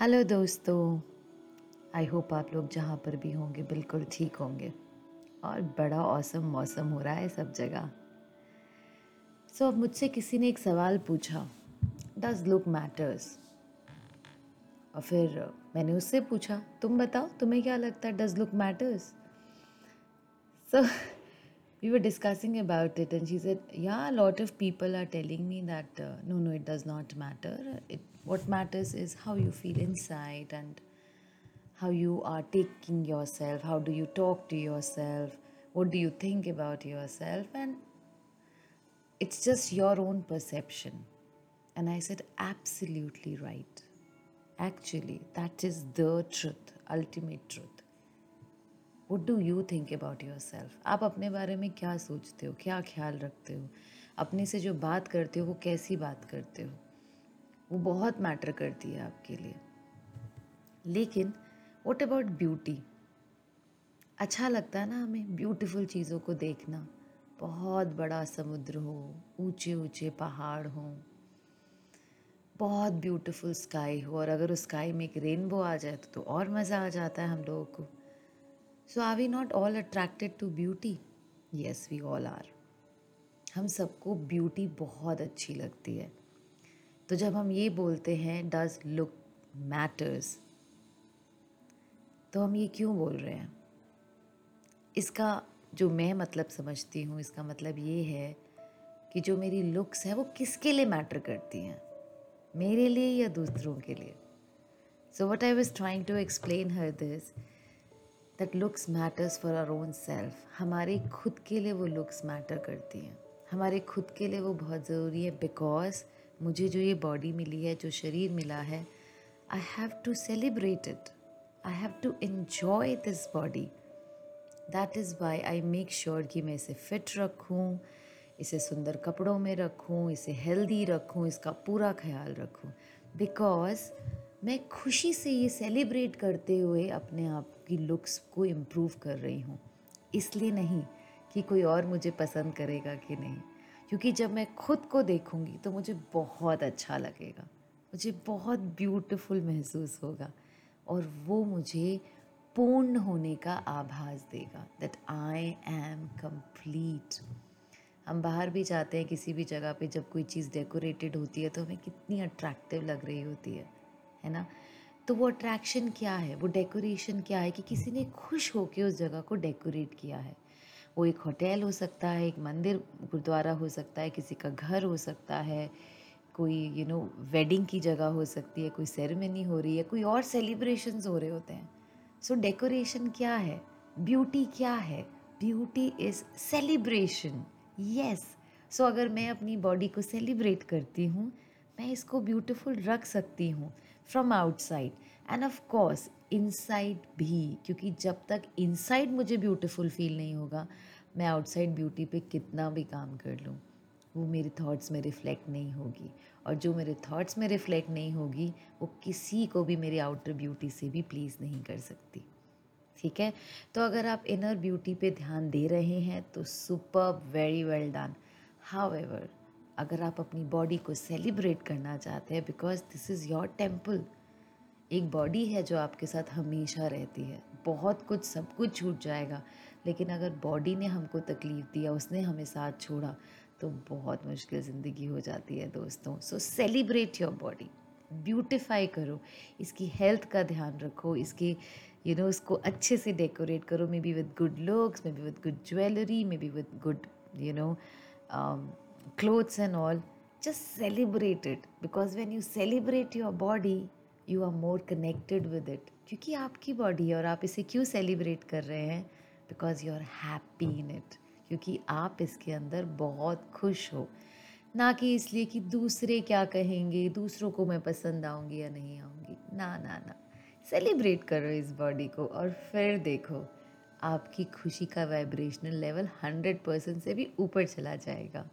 Hello दोस्तों I hope आप लोग जहाँ पर भी होंगे बिल्कुल ठीक होंगे। और बड़ा औसम मौसम हो रहा है सब जगह। सो so, अब मुझसे किसी ने एक सवाल पूछा डज लुक मैटर्स और फिर मैंने उससे पूछा तुम बताओ तुम्हें क्या लगता है does look matters so we were discussing about it and she said yeah a lot of people are telling me that uh, no no it does not matter. It what matters is how you feel inside and how you are taking yourself how do you talk to yourself what do you think about yourself and it's just your own perception. And i said absolutely right. Actually that is the truth ultimate truth what do you think about yourself आप अपने बारे में क्या सोचते हो? क्या ख्याल रखते हो? अपने से जो बात करते हो वो कैसी बात करते हो? वो बहुत मैटर करती है आपके लिए। लेकिन वट अबाउट ब्यूटी अच्छा लगता है ना हमें ब्यूटीफुल चीज़ों को देखना। बहुत बड़ा समुद्र हो ऊँचे ऊँचे पहाड़ हों बहुत ब्यूटीफुल स्काई हो। और अगर उस स्काई में एक रेनबो आ जाए तो, तो और मज़ा आ जाता है हम लोगों को। So are we not all attracted to beauty yes we all are हम सबको ब्यूटी बहुत अच्छी लगती है। तो जब हम ये बोलते हैं डज लुक मैटर्स तो हम ये क्यों बोल रहे हैं? इसका जो मैं मतलब समझती हूँ, इसका मतलब ये है कि जो मेरी लुक्स है, वो किसके लिए मैटर करती हैं? मेरे लिए या दूसरों के लिए? So what I was trying to explain her this that looks matters for our own self हमारे खुद के लिए वो लुक्स मैटर करती हैं। हमारे खुद के लिए वो बहुत ज़रूरी है बिकॉज़ मुझे जो ये बॉडी मिली है, जो शरीर मिला है I have to celebrate it I have to enjoy this body that is why I make sure कि मैं इसे फिट रखूँ, इसे सुंदर कपड़ों में रखूँ, इसे हेल्दी रखूँ, इसका पूरा ख्याल रखूँ। बिकॉज़ मैं खुशी से ये सेलिब्रेट करते हुए अपने आप की लुक्स को इम्प्रूव कर रही हूँ। इसलिए नहीं कि कोई और मुझे पसंद करेगा कि नहीं। क्योंकि जब मैं खुद को देखूँगी तो मुझे बहुत अच्छा लगेगा। मुझे बहुत ब्यूटीफुल महसूस होगा और वो मुझे पूर्ण होने का आभास देगा दैट आई एम कंप्लीट हम बाहर भी जाते हैं, किसी भी जगह पे जब कोई चीज़ डेकोरेटेड होती है तो हमें कितनी अट्रैक्टिव लग रही होती है है ना? तो वो अट्रैक्शन क्या है? वो डेकोरेशन क्या है कि किसी ने खुश होकर उस जगह को डेकोरेट किया है? वो एक होटल हो सकता है एक मंदिर गुरुद्वारा हो सकता है किसी का घर हो सकता है कोई यू नो वेडिंग की जगह हो सकती है कोई सेरेमनी हो रही है कोई और सेलिब्रेशंस हो रहे होते हैं। सो so, डेकोरेशन क्या है? ब्यूटी क्या है? Beauty is celebration yes so अगर मैं अपनी बॉडी को सेलिब्रेट करती हूँ मैं इसको ब्यूटीफुल रख सकती हूँ। From outside and of course inside भी, क्योंकि जब तक इनसाइड मुझे ब्यूटीफुल फील नहीं होगा, मैं आउटसाइड ब्यूटी पे कितना भी काम कर लूँ, वो मेरे थॉट्स में रिफ़्लेक्ट नहीं होगी। और जो मेरे थॉट्स में रिफ़्लेक्ट नहीं होगी, वो किसी को भी मेरी आउटर ब्यूटी से भी प्लीज़ नहीं कर सकती। ठीक है? तो अगर आप इनर ब्यूटी पे ध्यान दे रहे हैं तो super very well done however अगर आप अपनी बॉडी को सेलिब्रेट करना चाहते हैं because this is your temple एक बॉडी है जो आपके साथ हमेशा रहती है। बहुत कुछ, सब कुछ छूट जाएगा। लेकिन अगर बॉडी ने हमको तकलीफ़ दिया उसने हमें साथ छोड़ा तो बहुत मुश्किल ज़िंदगी हो जाती है दोस्तों। So celebrate your body beautify करो। इसकी हेल्थ का ध्यान रखो। इसकी यू नो उसको अच्छे से डेकोरेट करो। Maybe with good looks maybe with good jewellery maybe with good you know clothes and all, just celebrate it. Because when you celebrate your body, you are more connected with it. क्योंकि आपकी body है और आप इसे क्यों celebrate कर रहे हैं? Because you are happy in it क्योंकि आप इसके अंदर बहुत खुश हो। ना कि इसलिए कि दूसरे क्या कहेंगे? दूसरों को मैं पसंद आऊँगी या नहीं आऊँगी? ना ना ना। सेलिब्रेट करो इस बॉडी को और फिर देखो आपकी खुशी का वाइब्रेशनल लेवल हंड्रेड परसेंट से भी ऊपर चला जाएगा।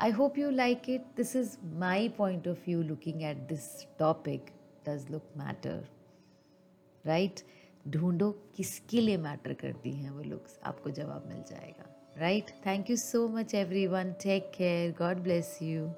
I hope you like it this is my point of view looking at this topic does look matter right ढूंढो किसके लिए मैटर करती हैं वो लुक्स आपको जवाब मिल जाएगा right thank you so much everyone take care God bless you